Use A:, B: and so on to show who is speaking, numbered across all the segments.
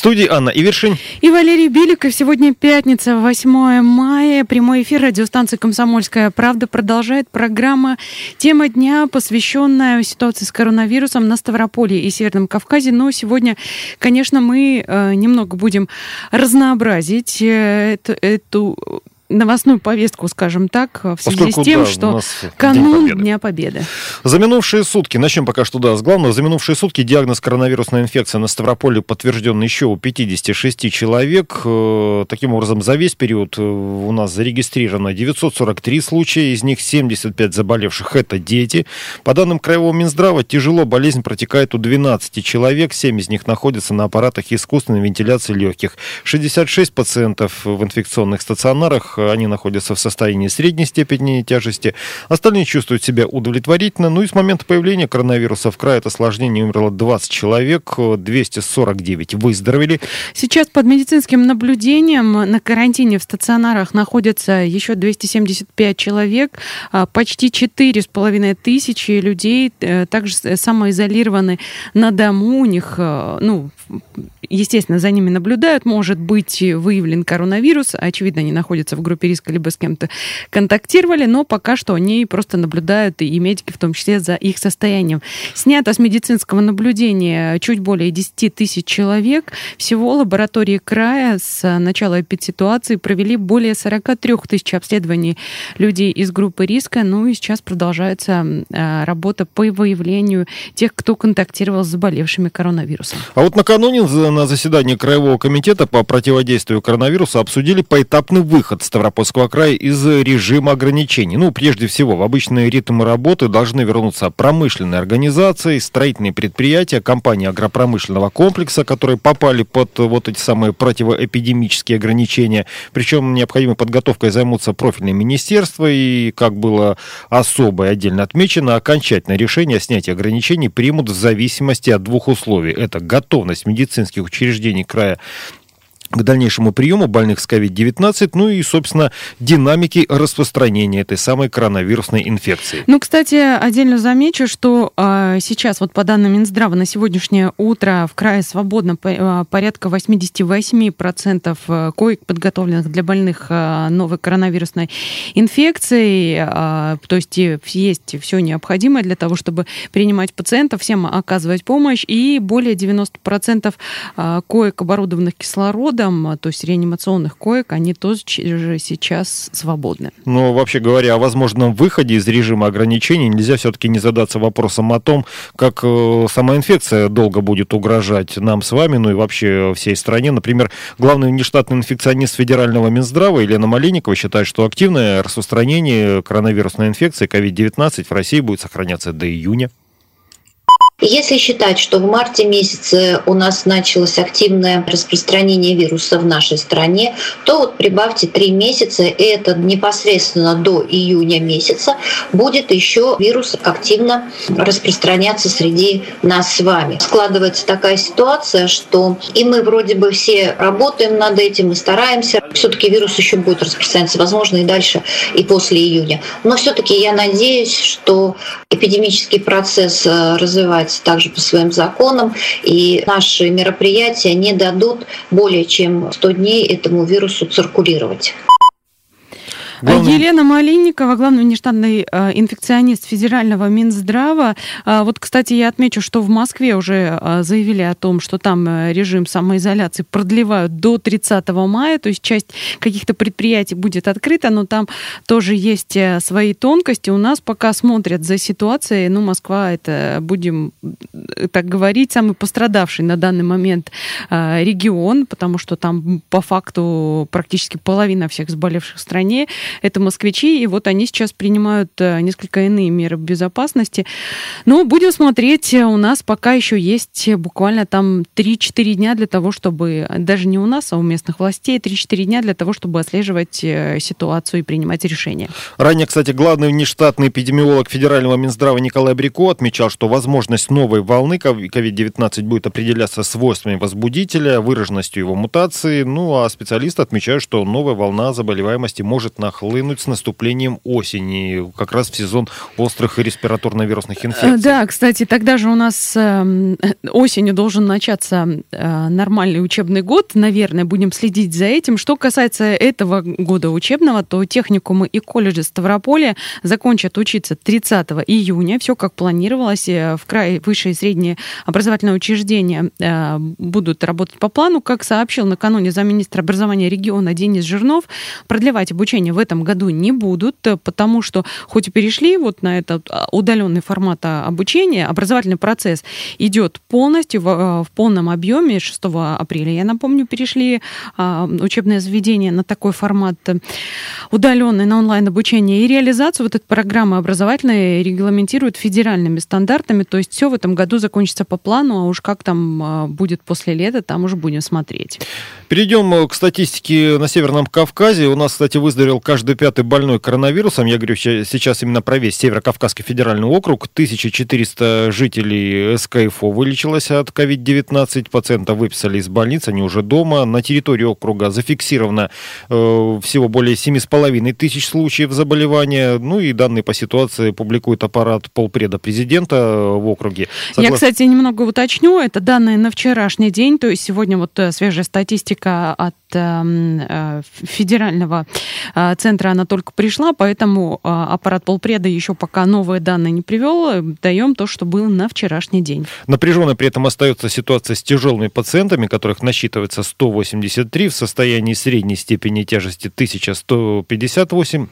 A: студии Анна Ивершин.
B: И Валерий Беликов. Сегодня пятница, 8 мая. Прямой эфир радиостанции «Комсомольская правда» продолжает программа «Тема дня», посвященная ситуации с коронавирусом на Ставрополе и Северном Кавказе. Но сегодня, конечно, мы э, немного будем разнообразить э, эту, эту новостную повестку, скажем так, в связи Поскольку, с тем, да, что канун День Победы. Дня Победы.
A: За минувшие сутки, начнем пока что да, с главного, за минувшие сутки диагноз коронавирусная инфекция на Ставрополе подтвержден еще у 56 человек. Э, таким образом, за весь период э, у нас зарегистрировано 943 случая, из них 75 заболевших – это дети. По данным Краевого Минздрава, тяжело болезнь протекает у 12 человек, 7 из них находятся на аппаратах искусственной вентиляции легких. 66 пациентов в инфекционных стационарах, они находятся в состоянии средней степени тяжести. Остальные чувствуют себя удовлетворительно. Ну и с момента появления коронавируса в крае от осложнений умерло 20 человек, 249 выздоровели.
B: Сейчас под медицинским наблюдением на карантине в стационарах находятся еще 275 человек, а, почти 4,5 тысячи людей э, также самоизолированы на дому. У них, э, ну, естественно, за ними наблюдают. Может быть выявлен коронавирус. Очевидно, они находятся в группе риска, либо с кем-то контактировали, но пока что они просто наблюдают, и медики в том числе, за их состоянием. Снято с медицинского наблюдения чуть более 10 тысяч человек. Всего лаборатории края с начала эпидситуации провели более 43 тысяч обследований людей из группы риска. Ну и сейчас продолжается а, работа по выявлению тех, кто контактировал с заболевшими коронавирусом.
A: А вот накануне на заседании Краевого комитета по противодействию коронавирусу обсудили поэтапный выход Ставропольского края из режима ограничений. Ну, прежде всего, в обычные ритмы работы должны вернуться промышленные организации, строительные предприятия, компании агропромышленного комплекса, которые попали под вот эти самые противоэпидемические ограничения. Причем необходимой подготовкой займутся профильные министерства и, как было особо и отдельно отмечено, окончательное решение о снятии ограничений примут в зависимости от двух условий. Это готовность медицинских учреждений края к дальнейшему приему больных с COVID-19, ну и, собственно, динамики распространения этой самой коронавирусной инфекции.
B: Ну, кстати, отдельно замечу, что э, сейчас, вот по данным Минздрава, на сегодняшнее утро в крае свободно э, порядка 88% э, коек, подготовленных для больных э, новой коронавирусной инфекцией. Э, то есть есть все необходимое для того, чтобы принимать пациентов, всем оказывать помощь, и более 90% э, коек, оборудованных кислородом, исходом, то есть реанимационных коек, они тоже сейчас свободны.
A: Но вообще говоря о возможном выходе из режима ограничений, нельзя все-таки не задаться вопросом о том, как э, сама инфекция долго будет угрожать нам с вами, ну и вообще всей стране. Например, главный внештатный инфекционист федерального Минздрава Елена Малинникова считает, что активное распространение коронавирусной инфекции COVID-19 в России будет сохраняться до июня.
C: Если считать, что в марте месяце у нас началось активное распространение вируса в нашей стране, то вот прибавьте три месяца, и это непосредственно до июня месяца будет еще вирус активно распространяться среди нас с вами. Складывается такая ситуация, что и мы вроде бы все работаем над этим и стараемся. Все-таки вирус еще будет распространяться, возможно, и дальше, и после июня. Но все-таки я надеюсь, что эпидемический процесс э, развивается развивается также по своим законам, и наши мероприятия не дадут более чем 100 дней этому вирусу циркулировать.
B: Главный... Елена Малинникова, главный внештатный э, инфекционист федерального Минздрава. Э, вот, кстати, я отмечу, что в Москве уже э, заявили о том, что там режим самоизоляции продлевают до 30 мая, то есть часть каких-то предприятий будет открыта, но там тоже есть свои тонкости. У нас пока смотрят за ситуацией, ну, Москва это, будем так говорить, самый пострадавший на данный момент регион, потому что там по факту практически половина всех заболевших в стране это москвичи, и вот они сейчас принимают э, несколько иные меры безопасности. Но будем смотреть, у нас пока еще есть буквально там 3-4 дня для того, чтобы, даже не у нас, а у местных властей, 3-4 дня для того, чтобы отслеживать э, ситуацию и принимать решения.
A: Ранее, кстати, главный внештатный эпидемиолог федерального Минздрава Николай Брико отмечал, что возможность новой волны COVID-19 будет определяться свойствами возбудителя, выраженностью его мутации. Ну, а специалисты отмечают, что новая волна заболеваемости может находиться нахлынуть с наступлением осени, как раз в сезон острых респираторно-вирусных инфекций.
B: Да, кстати, тогда же у нас эм, осенью должен начаться э, нормальный учебный год, наверное, будем следить за этим. Что касается этого года учебного, то техникумы и колледжи Ставрополя закончат учиться 30 июня, все как планировалось, э, в край высшие и средние образовательные учреждения э, будут работать по плану, как сообщил накануне замминистра образования региона Денис Жирнов, продлевать обучение в этом году не будут, потому что хоть и перешли вот на этот а, удаленный формат обучения, образовательный процесс идет полностью в, э, в полном объеме. 6 апреля, я напомню, перешли а, учебное заведение на такой формат э, удаленный на онлайн обучение и реализацию вот этой программы образовательной регламентируют федеральными стандартами, то есть все в этом году закончится по плану, а уж как там а, будет после лета, там уже будем смотреть.
A: Перейдем э, к статистике на Северном Кавказе. У нас, кстати, выздоровел каждый пятый больной коронавирусом. Я говорю сейчас именно про весь Северо-Кавказский федеральный округ. 1400 жителей СКФО вылечилось от COVID-19. Пациентов выписали из больниц, они уже дома. На территории округа зафиксировано э, всего более 7,5 тысяч случаев заболевания. Ну и данные по ситуации публикует аппарат полпреда президента в округе.
B: Согласно... Я, кстати, немного уточню. Это данные на вчерашний день. То есть сегодня вот э, свежая статистика от эм, э, федерального э, центра, она только пришла, поэтому аппарат полпреда еще пока новые данные не привел. Даем то, что было на вчерашний день.
A: Напряженной при этом остается ситуация с тяжелыми пациентами, которых насчитывается 183 в состоянии средней степени тяжести 1158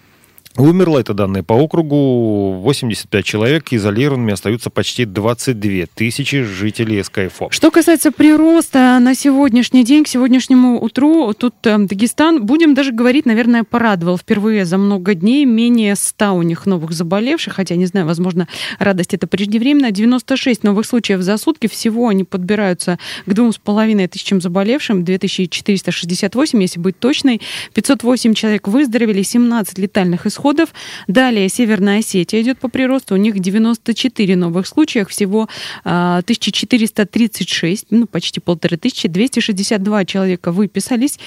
A: Умерло, это данные по округу, 85 человек, изолированными остаются почти 22 тысячи жителей СКФО.
B: Что касается прироста на сегодняшний день, к сегодняшнему утру, тут э, Дагестан, будем даже говорить, наверное, порадовал. Впервые за много дней, менее 100 у них новых заболевших, хотя, не знаю, возможно, радость это преждевременно, 96 новых случаев за сутки, всего они подбираются к 2,5 тысячам заболевшим, 2468, если быть точной, 508 человек выздоровели, 17 летальных исходов, исходов. Далее Северная Осетия идет по приросту. У них 94 новых случаев, всего 1436, а, ну почти полторы тысячи, 262 человека выписались.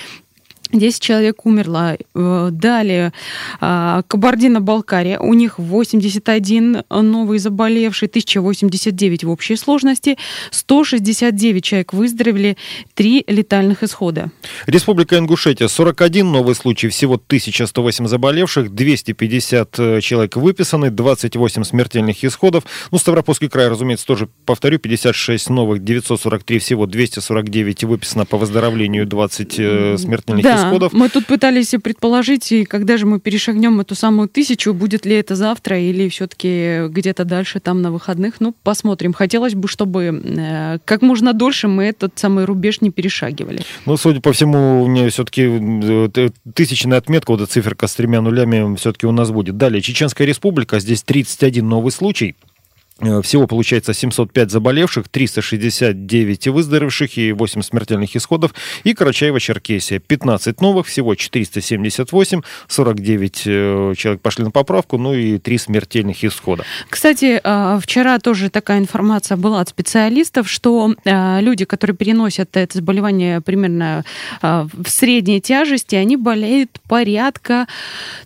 B: 10 человек умерло. Э, далее а, Кабардино-Балкария. У них 81 новый заболевший, 1089 в общей сложности. 169 человек выздоровели, 3 летальных исхода.
A: Республика Ингушетия. 41 новый случай, всего 1108 заболевших, 250 э, человек выписаны, 28 смертельных исходов. Ну, Ставропольский край, разумеется, тоже повторю, 56 новых, 943 всего, 249 выписано по выздоровлению, 20 э, смертельных да, исходов.
B: Мы тут пытались предположить, и когда же мы перешагнем эту самую тысячу, будет ли это завтра или все-таки где-то дальше там на выходных. Ну, посмотрим. Хотелось бы, чтобы э, как можно дольше мы этот самый рубеж не перешагивали.
A: Ну, судя по всему, у меня все-таки э, тысячная отметка, вот эта циферка с тремя нулями все-таки у нас будет. Далее, Чеченская республика, здесь 31 новый случай. Э, всего получается 705 заболевших, 369 выздоровевших и 8 смертельных исходов. И Карачаево-Черкесия 15 новых, всего 478, 49 э, человек пошли на поправку, ну и 3 смертельных исхода.
B: Кстати, а, вчера тоже такая информация была от специалистов, что люди, которые переносят это заболевание примерно в средней тяжести, они болеют порядка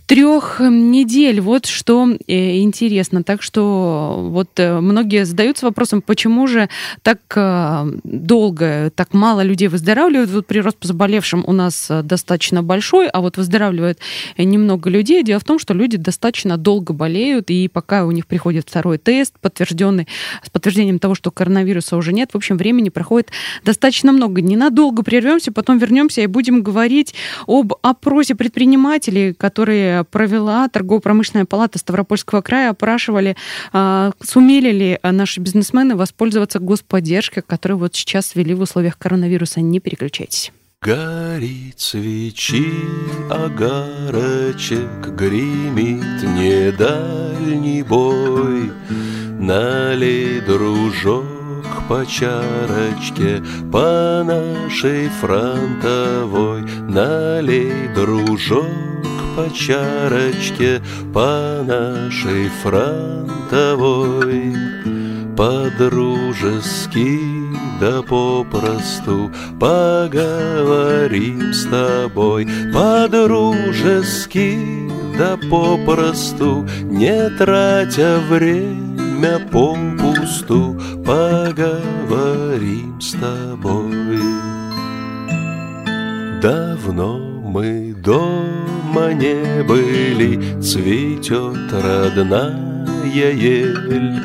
B: трех недель. Вот что э, интересно. Так что вот многие задаются вопросом, почему же так э, долго, так мало людей выздоравливают. Вот прирост по заболевшим у нас э, достаточно большой, а вот выздоравливает немного людей. Дело в том, что люди достаточно долго болеют, и пока у них приходит второй тест, подтвержденный, с подтверждением того, что коронавируса уже нет, в общем, времени проходит достаточно много. Ненадолго прервемся, потом вернемся и будем говорить об опросе предпринимателей, которые провела торгово-промышленная палата Ставропольского края, опрашивали, а, сумели сумели ли э, наши бизнесмены воспользоваться господдержкой, которую вот сейчас ввели в условиях коронавируса? Не переключайтесь.
D: Горит свечи огарочек, Гремит недальний бой. Налей, дружок, по чарочке, По нашей фронтовой. Налей, дружок, по чарочке по нашей фронтовой. По-дружески да попросту поговорим с тобой. По-дружески да попросту, не тратя время попусту, поговорим с тобой. Давно мы дома не были, цветет родная ель,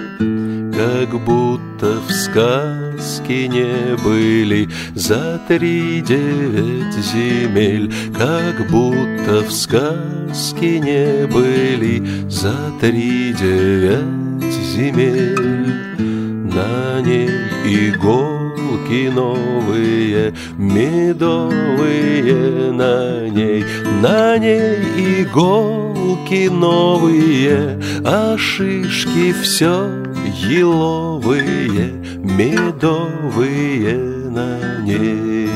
D: как будто в сказке не были За три девять земель. Как будто в сказке не были За три девять земель. На ней иголки новые, медовые на ней, на ней иголки новые, а шишки все еловые, медовые на ней.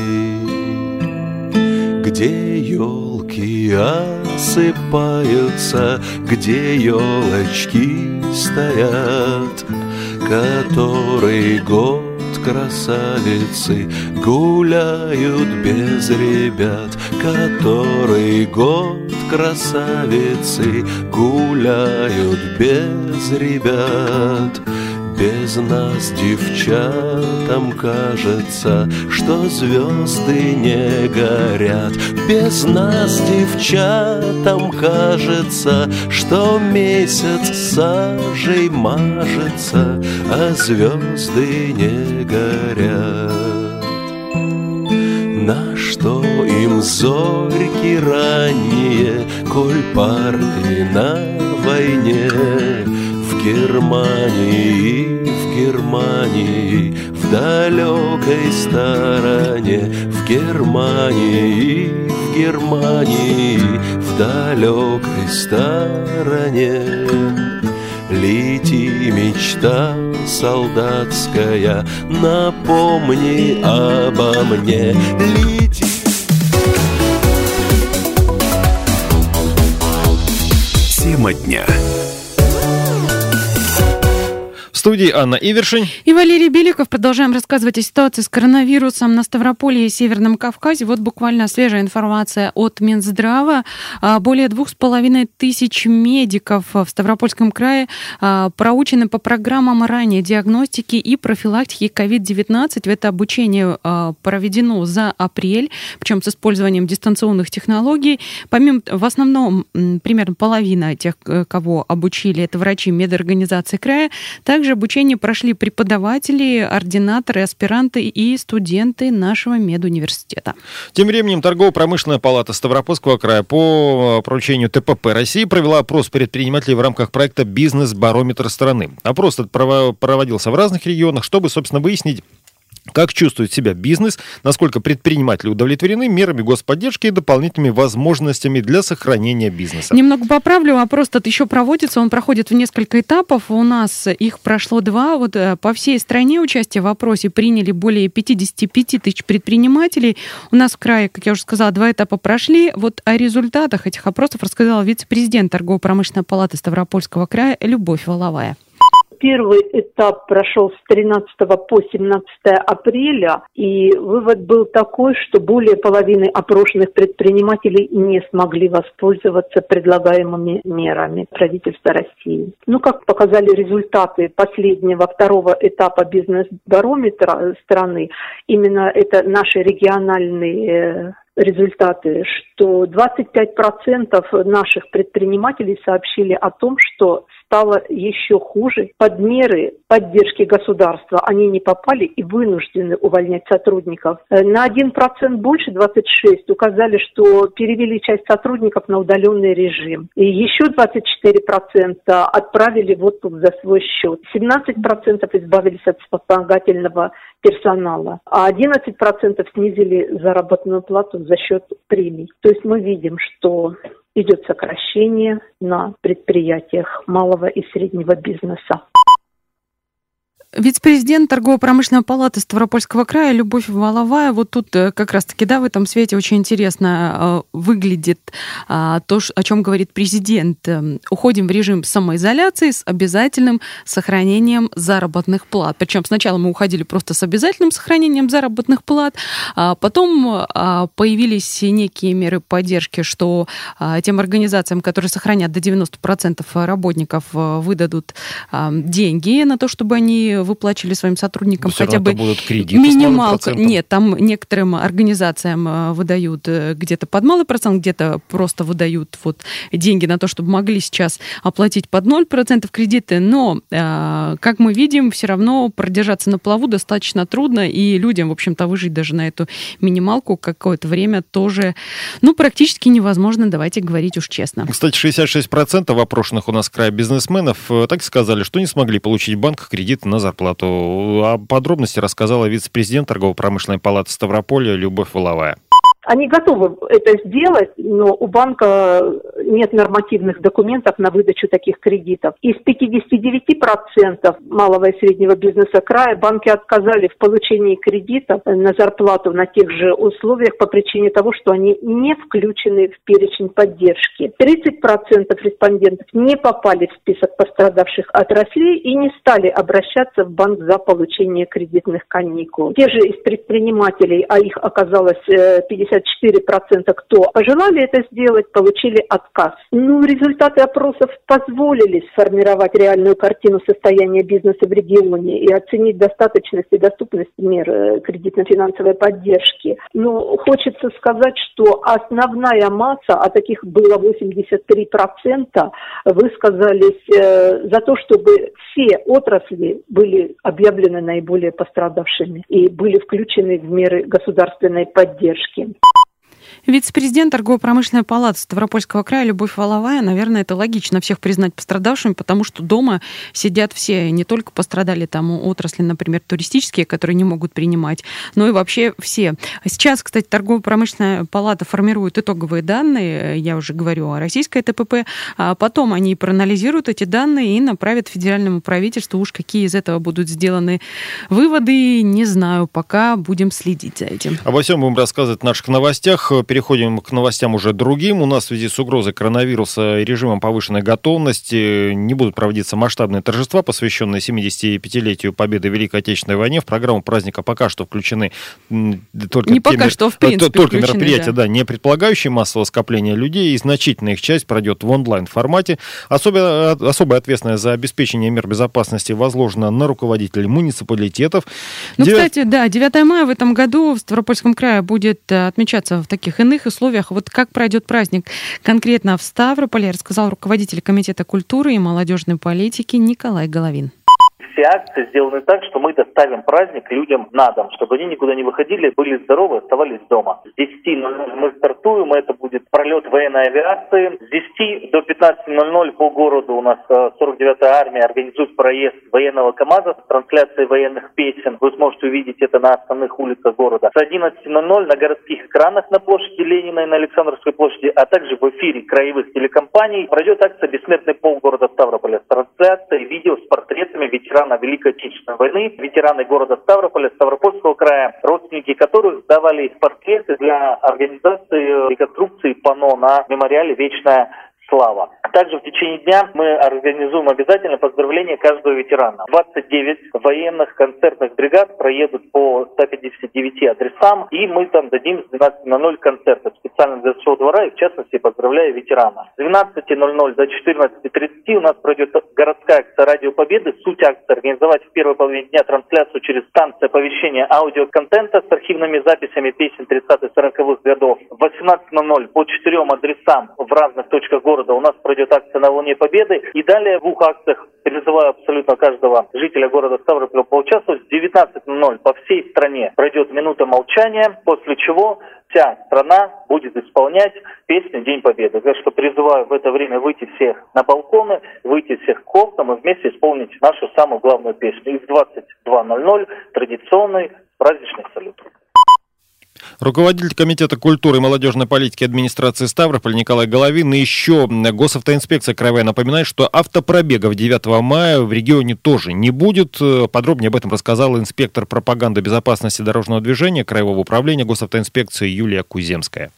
D: Где елки осыпаются, где елочки стоят, который год красавицы гуляют без ребят, который год красавицы гуляют без ребят. Без нас, девчатам, кажется, что звезды не горят. Без нас, девчатам, кажется, что месяц сажей мажется, а звезды не горят. На что им зорьки ранние, коль парни на войне? Германии, в Германии, в далекой стороне, в Германии, в Германии, в далекой стороне. Лети, мечта солдатская, напомни обо мне. Лети.
A: Тема дня студии Анна Ивершин
B: и Валерий Беликов. Продолжаем рассказывать о ситуации с коронавирусом на Ставрополье и Северном Кавказе. Вот буквально свежая информация от Минздрава. А, более двух с половиной тысяч медиков в Ставропольском крае а, проучены по программам ранней диагностики и профилактики COVID-19. Это обучение а, проведено за апрель, причем с использованием дистанционных технологий. Помимо, в основном, примерно половина тех, э, кого обучили, это врачи медорганизации края. Также обучение прошли преподаватели, ординаторы, аспиранты и студенты нашего медуниверситета.
A: Тем временем Торгово-промышленная палата Ставропольского края по поручению ТПП России провела опрос предпринимателей в рамках проекта «Бизнес-барометр страны». Опрос проводился в разных регионах, чтобы, собственно, выяснить, как чувствует себя бизнес, насколько предприниматели удовлетворены мерами господдержки и дополнительными возможностями для сохранения бизнеса.
B: Немного поправлю, опрос этот еще проводится, он проходит в несколько этапов. У нас их прошло два. Вот э, по всей стране участие в опросе приняли более 55 тысяч предпринимателей. У нас в крае, как я уже сказала, два этапа прошли. Вот о результатах этих опросов рассказала вице-президент торгово-промышленной палаты Ставропольского края Любовь Воловая.
E: Первый этап прошел с 13 по 17 апреля, и вывод был такой, что более половины опрошенных предпринимателей не смогли воспользоваться предлагаемыми мерами правительства России. Ну, как показали результаты последнего второго этапа бизнес-барометра страны, именно это наши региональные результаты, что 25% наших предпринимателей сообщили о том, что стало еще хуже. Под меры поддержки государства они не попали и вынуждены увольнять сотрудников. Э, на 1% больше, 26, указали, что перевели часть сотрудников на удаленный режим. И еще 24% отправили в отпуск за свой счет. 17% избавились от вспомогательного персонала, а 11% снизили заработную плату за счет премий. То есть мы видим, что идет сокращение на предприятиях малого и среднего бизнеса.
B: Вице-президент торгово-промышленной палаты Ставропольского края Любовь Воловая, вот тут э, как раз-таки, да, в этом свете очень интересно э, выглядит а, то, о чем говорит президент. Эм, уходим в режим самоизоляции с обязательным сохранением заработных плат. Причем сначала мы уходили просто с обязательным сохранением заработных плат, а потом а, появились некие меры поддержки, что тем организациям, которые сохранят до 90% работников, э, выдадут деньги на то, чтобы они выплачивали своим сотрудникам
A: Все
B: хотя бы
A: будут кредиты
B: минималку. Нет, там некоторым организациям э, выдают э, где-то под малый процент, где-то просто выдают вот деньги на то, чтобы могли сейчас оплатить под 0% кредиты, но, э, как мы видим, все равно продержаться на плаву достаточно трудно, и людям, в общем-то, выжить даже на эту минималку какое-то время тоже, ну, практически невозможно, давайте говорить уж честно.
A: Кстати, 66% опрошенных у нас края бизнесменов так сказали, что не смогли получить в банках кредиты на зарплату. О подробности рассказала вице-президент торгово-промышленной палаты Ставрополя Любовь Воловая.
E: Они готовы это сделать, но у банка нет нормативных документов на выдачу таких кредитов. Из 59% малого и среднего бизнеса края банки отказали в получении кредитов на зарплату на тех же условиях по причине того, что они не включены в перечень поддержки. 30% респондентов не попали в список пострадавших отраслей и не стали обращаться в банк за получение кредитных каникул. Те же из предпринимателей, а их оказалось 50 э, 54% кто пожелали это сделать, получили отказ. Ну, результаты опросов позволили сформировать реальную картину состояния бизнеса в регионе и оценить достаточность и доступность мер э, кредитно-финансовой поддержки. Но хочется сказать, что основная масса, а таких было 83%, высказались э, за то, чтобы все отрасли были объявлены наиболее пострадавшими и были включены в меры государственной поддержки.
B: Вице-президент торгово-промышленной палаты Ставропольского края Любовь Воловая, наверное, это логично всех признать пострадавшими, потому что дома сидят все, не только пострадали там отрасли, например, туристические, которые не могут принимать, но и вообще все. Сейчас, кстати, торгово-промышленная палата формирует итоговые данные, я уже говорю о российской ТПП, а потом они проанализируют эти данные и направят федеральному правительству, уж какие из этого будут сделаны выводы, не знаю, пока будем следить за этим.
A: Обо всем будем рассказывать в наших новостях переходим к новостям уже другим. У нас в связи с угрозой коронавируса и режимом повышенной готовности не будут проводиться масштабные торжества, посвященные 75-летию победы в Великой Отечественной войне. В программу праздника пока что включены
B: только, не пока что, в принципе,
A: только мероприятия, да. да, не предполагающие массового скопления людей, и значительная их часть пройдет в онлайн-формате. Особо, особая ответственность за обеспечение мер безопасности возложена на руководителей муниципалитетов.
B: Ну, 9... кстати, да, 9 мая в этом году в Ставропольском крае будет э, отмечаться в таких иных условиях. Вот как пройдет праздник конкретно в Ставрополе, рассказал руководитель Комитета культуры и молодежной политики Николай Головин
F: все акции сделаны так, что мы доставим праздник людям на дом, чтобы они никуда не выходили, были здоровы, оставались дома. С 10.00 мы стартуем, это будет пролет военной авиации. С 10 до 15.00 по городу у нас 49-я э, армия организует проезд военного КАМАЗа с трансляцией военных песен. Вы сможете увидеть это на основных улицах города. С 11.00 на городских экранах на площади Ленина и на Александровской площади, а также в эфире краевых телекомпаний пройдет акция «Бессмертный пол города Ставрополя» с трансляцией видео с портретами ветеранов ветерана Великой Отечественной войны, ветераны города Ставрополя, Ставропольского края, родственники которых давали портреты для организации реконструкции пано на мемориале «Вечная слава». Также в течение дня мы организуем обязательно поздравление каждого ветерана. 29 военных концертных бригад проедут по 159 адресам, и мы там дадим с 12.00 концерты специально для своего двора, и в частности поздравляю ветерана. С 12.00 до 14.30 у нас пройдет городская акция «Радио Победы». Суть акции – организовать в первой половине дня трансляцию через станции оповещения аудиоконтента с архивными записями песен 30-40-х годов. В 18.00 по четырем адресам в разных точках города у нас пройдет акция на Луне Победы. И далее в двух акциях призываю абсолютно каждого жителя города Ставрополя поучаствовать. В 19.00 по всей стране пройдет минута молчания, после чего вся страна будет исполнять песню «День Победы». Так что призываю в это время выйти всех на балконы, выйти всех к окнам и вместе исполнить нашу самую главную песню. И в 22.00 традиционный праздничный.
G: Руководитель Комитета культуры и молодежной политики администрации Ставрополь Николай Головин и еще госавтоинспекция краевая напоминает, что автопробегов 9 мая в регионе тоже не будет. Подробнее об этом рассказал инспектор пропаганды безопасности дорожного движения Краевого управления госавтоинспекции Юлия Куземская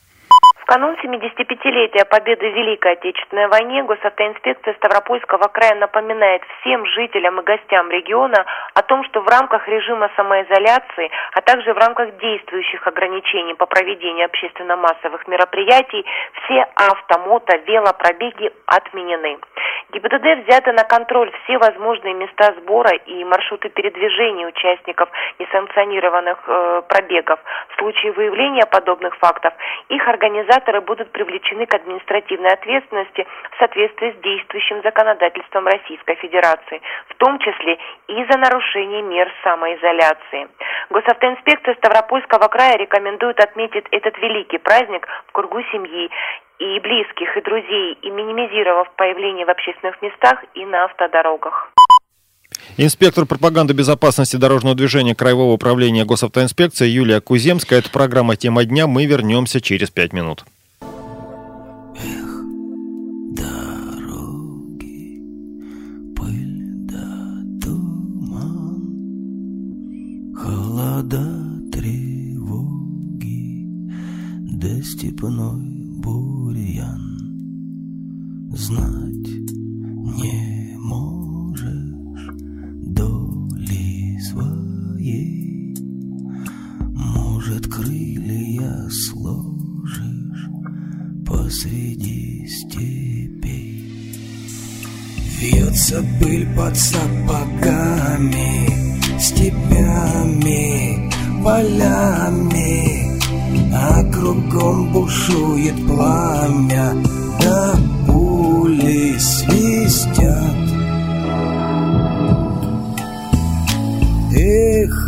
H: канун 75-летия победы в Великой Отечественной войне госавтоинспекция Ставропольского края напоминает всем жителям и гостям региона о том, что в рамках режима самоизоляции, а также в рамках действующих ограничений по проведению общественно-массовых мероприятий все авто, мото, велопробеги отменены. ГИБДД взяты на контроль все возможные места сбора и маршруты передвижения участников несанкционированных э, пробегов. В случае выявления подобных фактов их организация организаторы будут привлечены к административной ответственности в соответствии с действующим законодательством Российской Федерации, в том числе и за нарушение мер самоизоляции. Госавтоинспекция Ставропольского края рекомендует отметить этот великий праздник в кругу семьи и близких, и друзей, и минимизировав появление в общественных местах и на автодорогах.
G: Инспектор пропаганды безопасности дорожного движения Краевого управления госавтоинспекции Юлия Куземская. Это программа «Тема дня». Мы вернемся через пять минут. Холода, тревоги, да степной бурьян. Знать не пыль под сапогами Степями, полями А кругом бушует пламя Да пули свистят. Эх,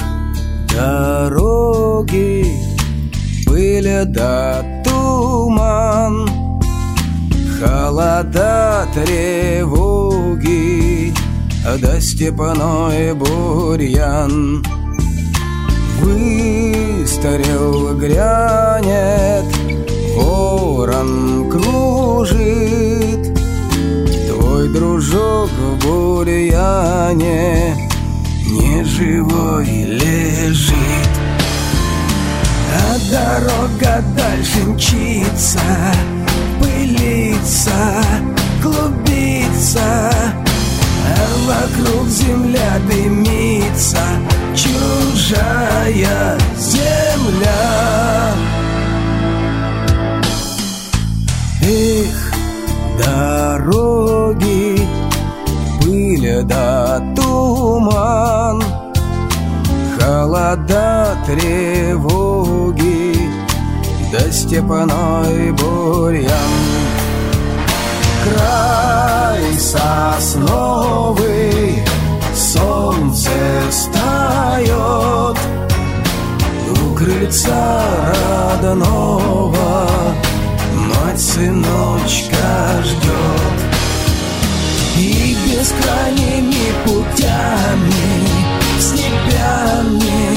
G: дороги были да туман, Холода, тревоги, да степной бурьян. Выстрел грянет, ворон кружит, Твой дружок в бурьяне неживой лежит. А дорога дальше мчится, пылится, клубится вокруг земля дымится, чужая земля. Эх, дороги пыль да туман Холода, тревоги Да степаной бурьян. Край сосновый Солнце встает У крыльца родного Мать сыночка ждет и бескрайними путями, степями,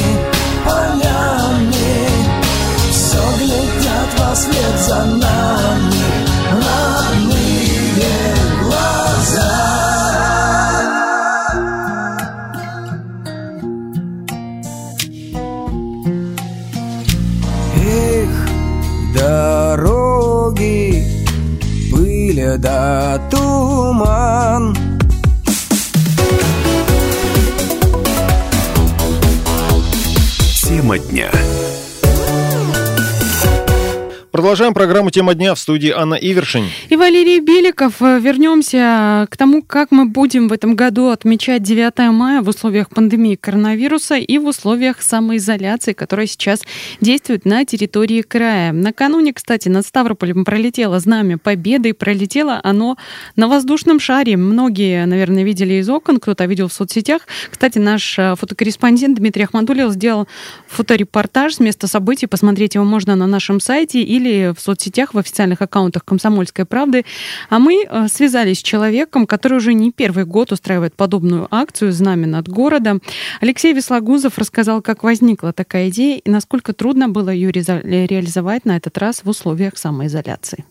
G: Продолжаем программу «Тема дня» в студии Анна Ивершин.
B: И Валерий Беликов. Вернемся к тому, как мы будем в этом году отмечать 9 мая в условиях пандемии коронавируса и в условиях самоизоляции, которая сейчас действует на территории края. Накануне, кстати, над Ставрополем пролетело знамя Победы, и пролетело оно на воздушном шаре. Многие, наверное, видели из окон, кто-то видел в соцсетях. Кстати, наш э, фотокорреспондент Дмитрий Ахмадулев сделал фоторепортаж с места событий. Посмотреть его можно на нашем сайте или в соцсетях, в официальных аккаунтах «Комсомольской правды». А мы э, связались с человеком, который уже не первый год устраивает подобную акцию «Знамя над городом». Алексей Веслагузов рассказал, как возникла такая идея и насколько трудно было ее реализовать на этот раз в условиях самоизоляции.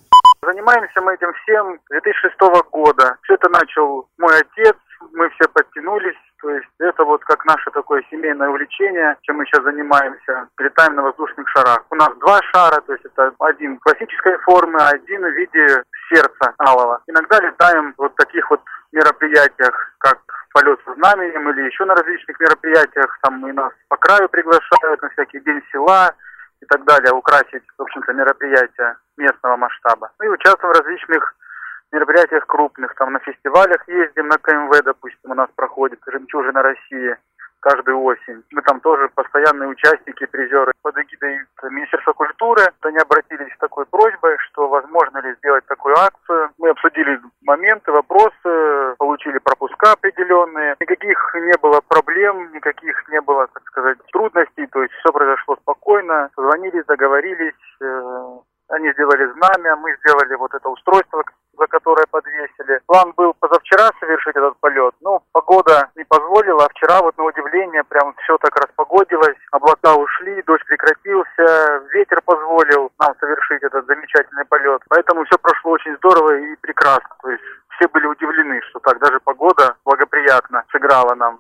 I: Занимаемся мы этим всем с 2006 года. Все это начал мой отец, мы все подтянулись. То есть это вот как наше такое семейное увлечение, чем мы сейчас занимаемся. Летаем на воздушных шарах. У нас два шара, то есть это один классической формы, а один в виде сердца алого. Иногда летаем вот таких вот мероприятиях, как полет со знаменем или еще на различных мероприятиях. Там и нас по краю приглашают на всякий день села, и так далее, украсить, в общем-то, мероприятия местного масштаба. Ну и участвуем в различных мероприятиях крупных, там на фестивалях ездим, на КМВ, допустим, у нас проходит «Жемчужина России», каждую осень. Мы там тоже постоянные участники, призеры. Под эгидой Министерства культуры они обратились с такой просьбой, что возможно ли сделать такую акцию. Мы обсудили моменты, вопросы, получили пропуска определенные. Никаких не было проблем, никаких не было, так сказать, трудностей. То есть все произошло спокойно. Позвонились, договорились. Э, они сделали знамя, мы сделали вот это устройство, подвесили. План был позавчера совершить этот полет, но погода не позволила, а вчера вот на удивление прям все так распогодилось, облака ушли, дождь прекратился, ветер позволил нам совершить этот замечательный полет. Поэтому все прошло очень здорово и прекрасно. То есть все были удивлены, что так даже погода благоприятно сыграла нам.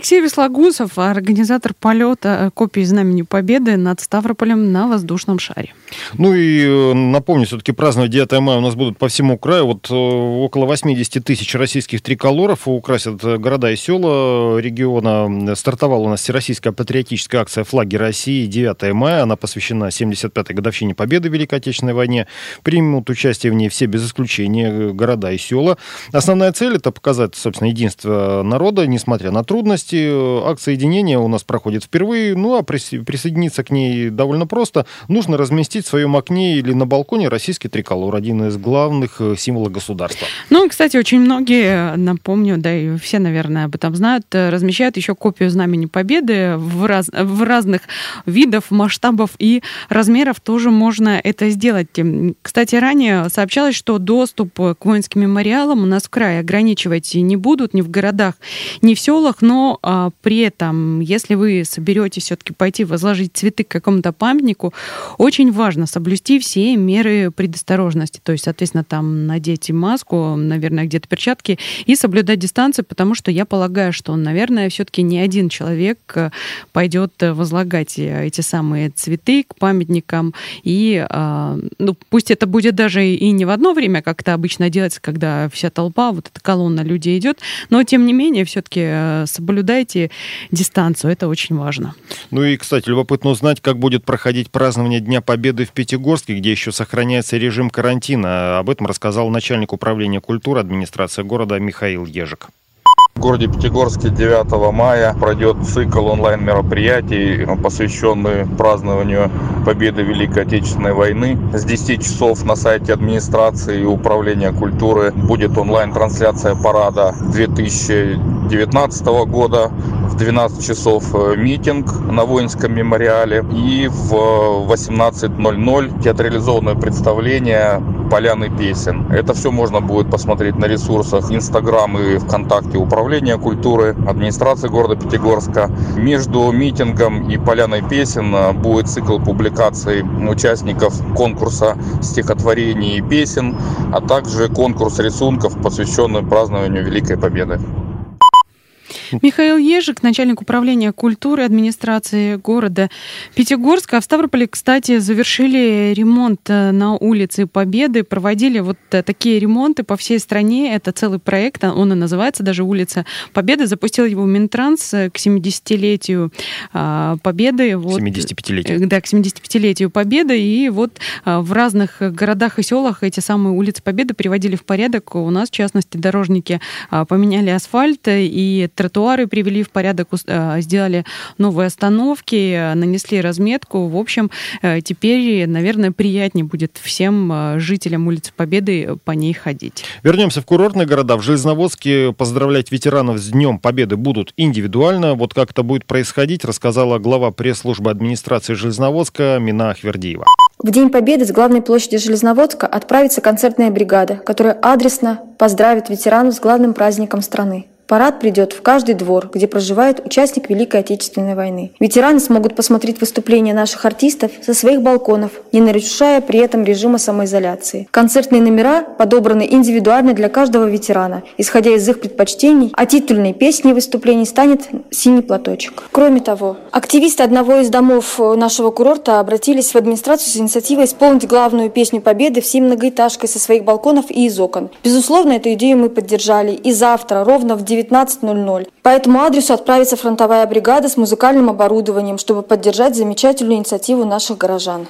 B: Алексей Веслагусов, организатор полета э, копии Знамени Победы над Ставрополем на воздушном шаре.
A: Ну и э, напомню, все-таки праздновать 9 мая у нас будут по всему краю. Вот э, около 80 тысяч российских триколоров украсят города и села региона. Стартовала у нас всероссийская патриотическая акция «Флаги России» 9 мая. Она посвящена 75-й годовщине Победы в Великой Отечественной войне. Примут участие в ней все без исключения города и села. Основная цель – это показать, собственно, единство народа, несмотря на трудности. Акция единения у нас проходит впервые. Ну, а присоединиться к ней довольно просто. Нужно разместить разместить в своем окне или на балконе российский триколор, один из главных э, символов государства.
B: Ну, кстати, очень многие, напомню, да и все, наверное, об этом знают, э, размещают еще копию Знамени Победы в, раз, в разных видов, масштабов и размеров тоже можно это сделать. Кстати, ранее сообщалось, что доступ к воинским мемориалам у нас в крае ограничивать не будут ни в городах, ни в селах, но а, при этом, если вы соберетесь все-таки пойти возложить цветы к какому-то памятнику, очень важно соблюсти все меры предосторожности. То есть, соответственно, там надеть маску, наверное, где-то перчатки и соблюдать дистанцию, потому что я полагаю, что, наверное, все-таки не один человек э, пойдет возлагать э, эти самые цветы к памятникам. И, а, ну, пусть это будет даже и не в одно время, как это обычно делается, когда вся толпа, вот эта колонна людей идет, но, тем не менее, все-таки э, соблюдайте дистанцию, это очень важно.
A: Ну и, кстати, любопытно узнать, как будет проходить празднование Дня Победы в Пятигорске, где еще сохраняется режим карантина. Об этом рассказал начальник управления культуры администрации города Михаил Ежик.
J: Городе Пятигорске 9 мая пройдет цикл онлайн-мероприятий, посвященный празднованию победы Великой Отечественной войны. С 10 часов на сайте администрации и управления культуры будет онлайн-трансляция парада 2019 года. В 12 часов э, митинг на воинском мемориале. И в 18.00 театрализованное представление поляны песен. Это все можно будет посмотреть на ресурсах Инстаграм и ВКонтакте Управления культуры, администрации города Пятигорска. Между митингом и поляной песен э, будет цикл публикаций участников конкурса стихотворений и песен, а также конкурс рисунков, посвященный празднованию Великой Победы.
B: Михаил Ежик, начальник управления культуры администрации города Пятигорска. А в Ставрополе, кстати, завершили ремонт э, на улице Победы. Проводили вот э, такие ремонты по всей стране. Это целый проект, он и называется даже «Улица Победы». Запустил его Минтранс э, к 70-летию а, Победы.
A: Вот, 75-летию.
B: Да, к 75-летию Победы. И вот в разных городах и селах эти самые улицы Победы приводили в порядок. У нас, в частности, дорожники а, поменяли асфальт и тротуар тротуары привели в порядок, э, сделали новые остановки, нанесли разметку. В общем, э, теперь, наверное, приятнее будет всем э, жителям улицы Победы по ней ходить.
A: Вернемся в курортные города. В Железноводске поздравлять ветеранов с Днем Победы будут индивидуально. Вот как это будет происходить, рассказала глава пресс-службы администрации Железноводска Мина Ахвердиева.
K: В День Победы с главной площади Железноводска отправится концертная бригада, которая адресно поздравит ветеранов с главным праздником страны. Парад придет в каждый двор, где проживает участник Великой Отечественной войны. Ветераны смогут посмотреть выступления наших артистов со своих балконов, не нарушая при этом режима самоизоляции. Концертные номера подобраны индивидуально для каждого ветерана, исходя из их предпочтений, а титульной песней выступлений станет «Синий платочек». Кроме того, активисты одного из домов нашего курорта обратились в администрацию с инициативой исполнить главную песню Победы всей многоэтажкой со своих балконов и из окон. Безусловно, эту идею мы поддержали, и завтра, ровно в 9 19.00. По этому адресу отправится фронтовая бригада с музыкальным оборудованием, чтобы поддержать замечательную инициативу наших горожан.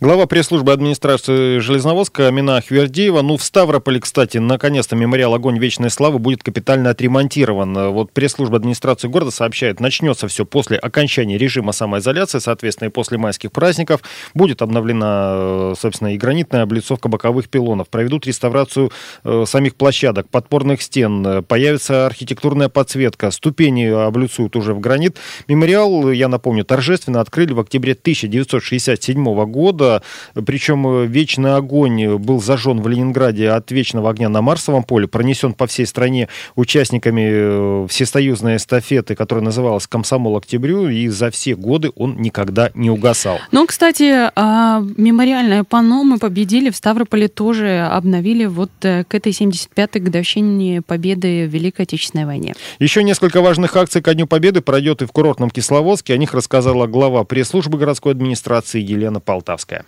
A: Глава пресс-службы администрации Железноводска Амина Хвердеева. Ну, в Ставрополе, кстати, наконец-то мемориал «Огонь вечной славы» будет капитально отремонтирован. Вот пресс-служба администрации города сообщает, начнется все после окончания режима самоизоляции, соответственно, и после майских праздников. Будет обновлена, собственно, и гранитная облицовка боковых пилонов. Проведут реставрацию э, самих площадок, подпорных стен. Появится архитектурная подсветка. Ступени облицуют уже в гранит. Мемориал, я напомню, торжественно открыли в октябре 1967 года года. Причем э, вечный огонь был зажжен в Ленинграде от вечного огня на Марсовом поле, пронесен по всей стране участниками э, всесоюзной эстафеты, которая называлась «Комсомол октябрю», и за все годы он никогда не угасал.
B: Ну, кстати, а, мемориальное панно мы победили в Ставрополе тоже обновили вот э, к этой 75-й годовщине победы в Великой Отечественной войне.
A: Еще несколько важных акций ко Дню Победы пройдет и в курортном Кисловодске. О них рассказала глава пресс-службы городской администрации Елена Полтавская. Полтавская.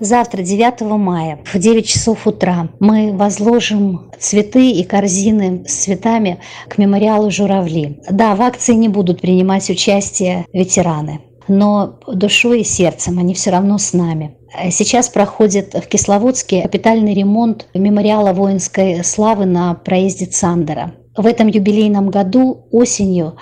L: Завтра, 9 мая, в 9 часов утра, мы возложим цветы и корзины с цветами к мемориалу «Журавли». Да, в акции не будут принимать участие ветераны, но душой и сердцем они все равно с нами. Сейчас проходит в Кисловодске капитальный ремонт мемориала воинской славы на проезде Цандера. В этом юбилейном году осенью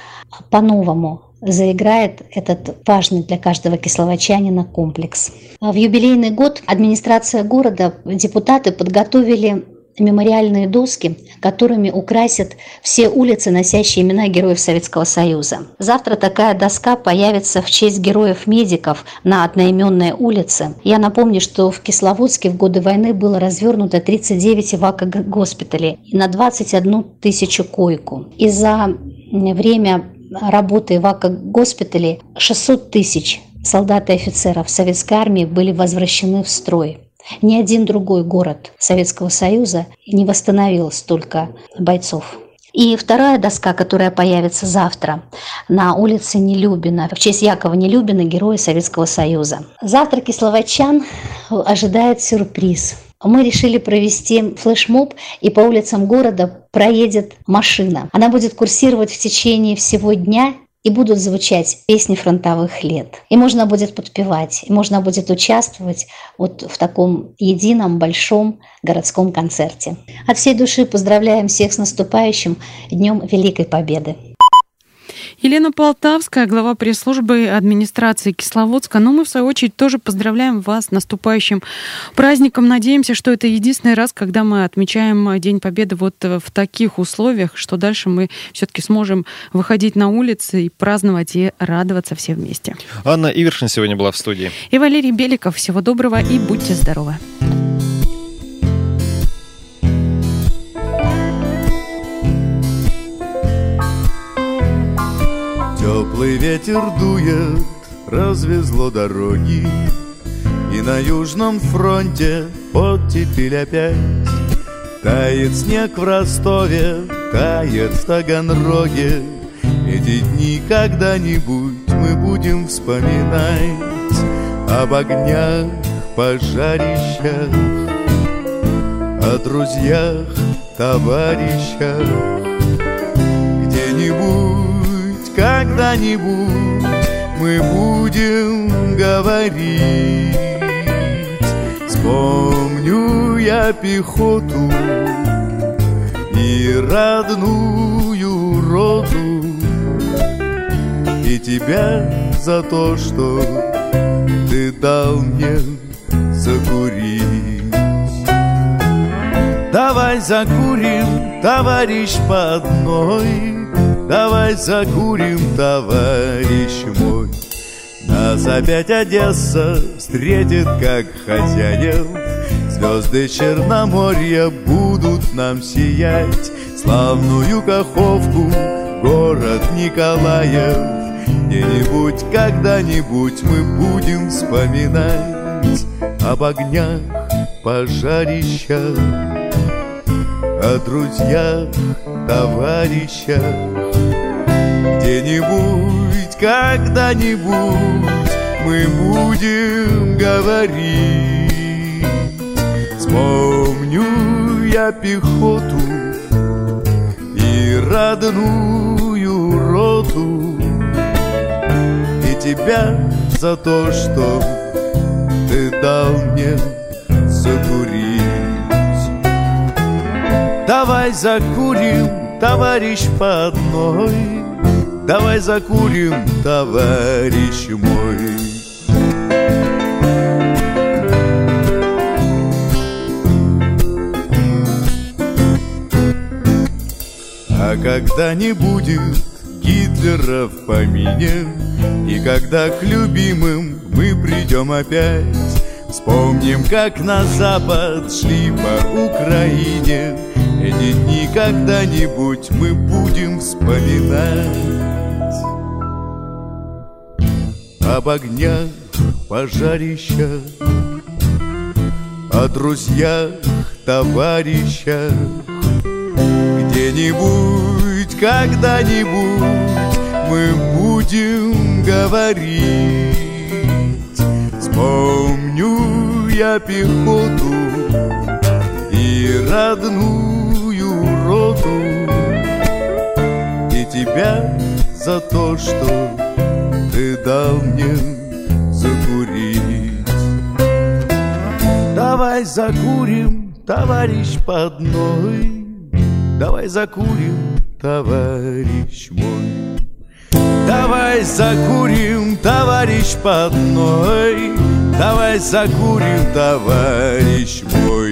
L: по-новому заиграет этот важный для каждого кисловодчанина комплекс. В юбилейный год администрация города, депутаты подготовили мемориальные доски, которыми украсят все улицы, носящие имена героев Советского Союза. Завтра такая доска появится в честь героев-медиков на одноименной улице. Я напомню, что в Кисловодске в годы войны было развернуто 39 эвако-госпиталей на 21 тысячу койку. И за время работы в госпитале 600 тысяч солдат и офицеров советской армии были возвращены в строй. Ни один другой город Советского Союза не восстановил столько бойцов. И вторая доска, которая появится завтра на улице Нелюбина, в честь Якова Нелюбина, героя Советского Союза. Завтра кисловодчан ожидает сюрприз – мы решили провести флешмоб, и по улицам города проедет машина. Она будет курсировать в течение всего дня и будут звучать песни фронтовых лет. И можно будет подпевать, и можно будет участвовать вот в таком едином большом городском концерте. От всей души поздравляем всех с наступающим Днем Великой Победы.
B: Елена Полтавская, глава пресс-службы администрации Кисловодска. Но ну, мы, в свою очередь, тоже поздравляем вас с наступающим праздником. Надеемся, что это единственный раз, когда мы отмечаем День Победы вот в таких условиях, что дальше мы все-таки сможем выходить на улицы и праздновать и радоваться все вместе.
A: Анна Ивершин сегодня была в студии.
B: И Валерий Беликов. Всего доброго и будьте здоровы.
M: Теплый ветер дует, развезло дороги? И на южном фронте оттепель опять Тает снег в Ростове, тает в Таганроге. Эти дни когда-нибудь мы будем вспоминать Об огнях, пожарищах О друзьях, товарищах. Где-нибудь когда-нибудь мы будем говорить. Вспомню я пехоту и родную роду, и тебя за то, что ты дал мне закурить. Давай закурим, товарищ, по одной Давай закурим, товарищ мой. Нас опять Одесса встретит как хозяев Звезды Черноморья будут нам сиять. Славную Каховку, город Николаев. Где-нибудь, когда-нибудь мы будем вспоминать Об огнях, пожарищах О друзьях, товарищах Где-нибудь, когда-нибудь мы будем говорить. Помню я пехоту и родную роту. И тебя за то, что ты дал мне закурить Давай закурим, товарищ по одной Давай закурим, товарищ мой. А когда не будет Гитлера в помине И когда к любимым мы придем опять Вспомним, как на запад шли по Украине Эти дни когда-нибудь мы будем вспоминать. Об огнях, пожарищах О друзьях, товарищах. Где-нибудь, когда-нибудь мы будем говорить. Вспомню я пехоту и родную тебя за то, что ты дал мне закурить. Давай закурим, товарищ по одной Давай закурим, товарищ мой. Давай закурим, товарищ по одной Давай закурим, товарищ мой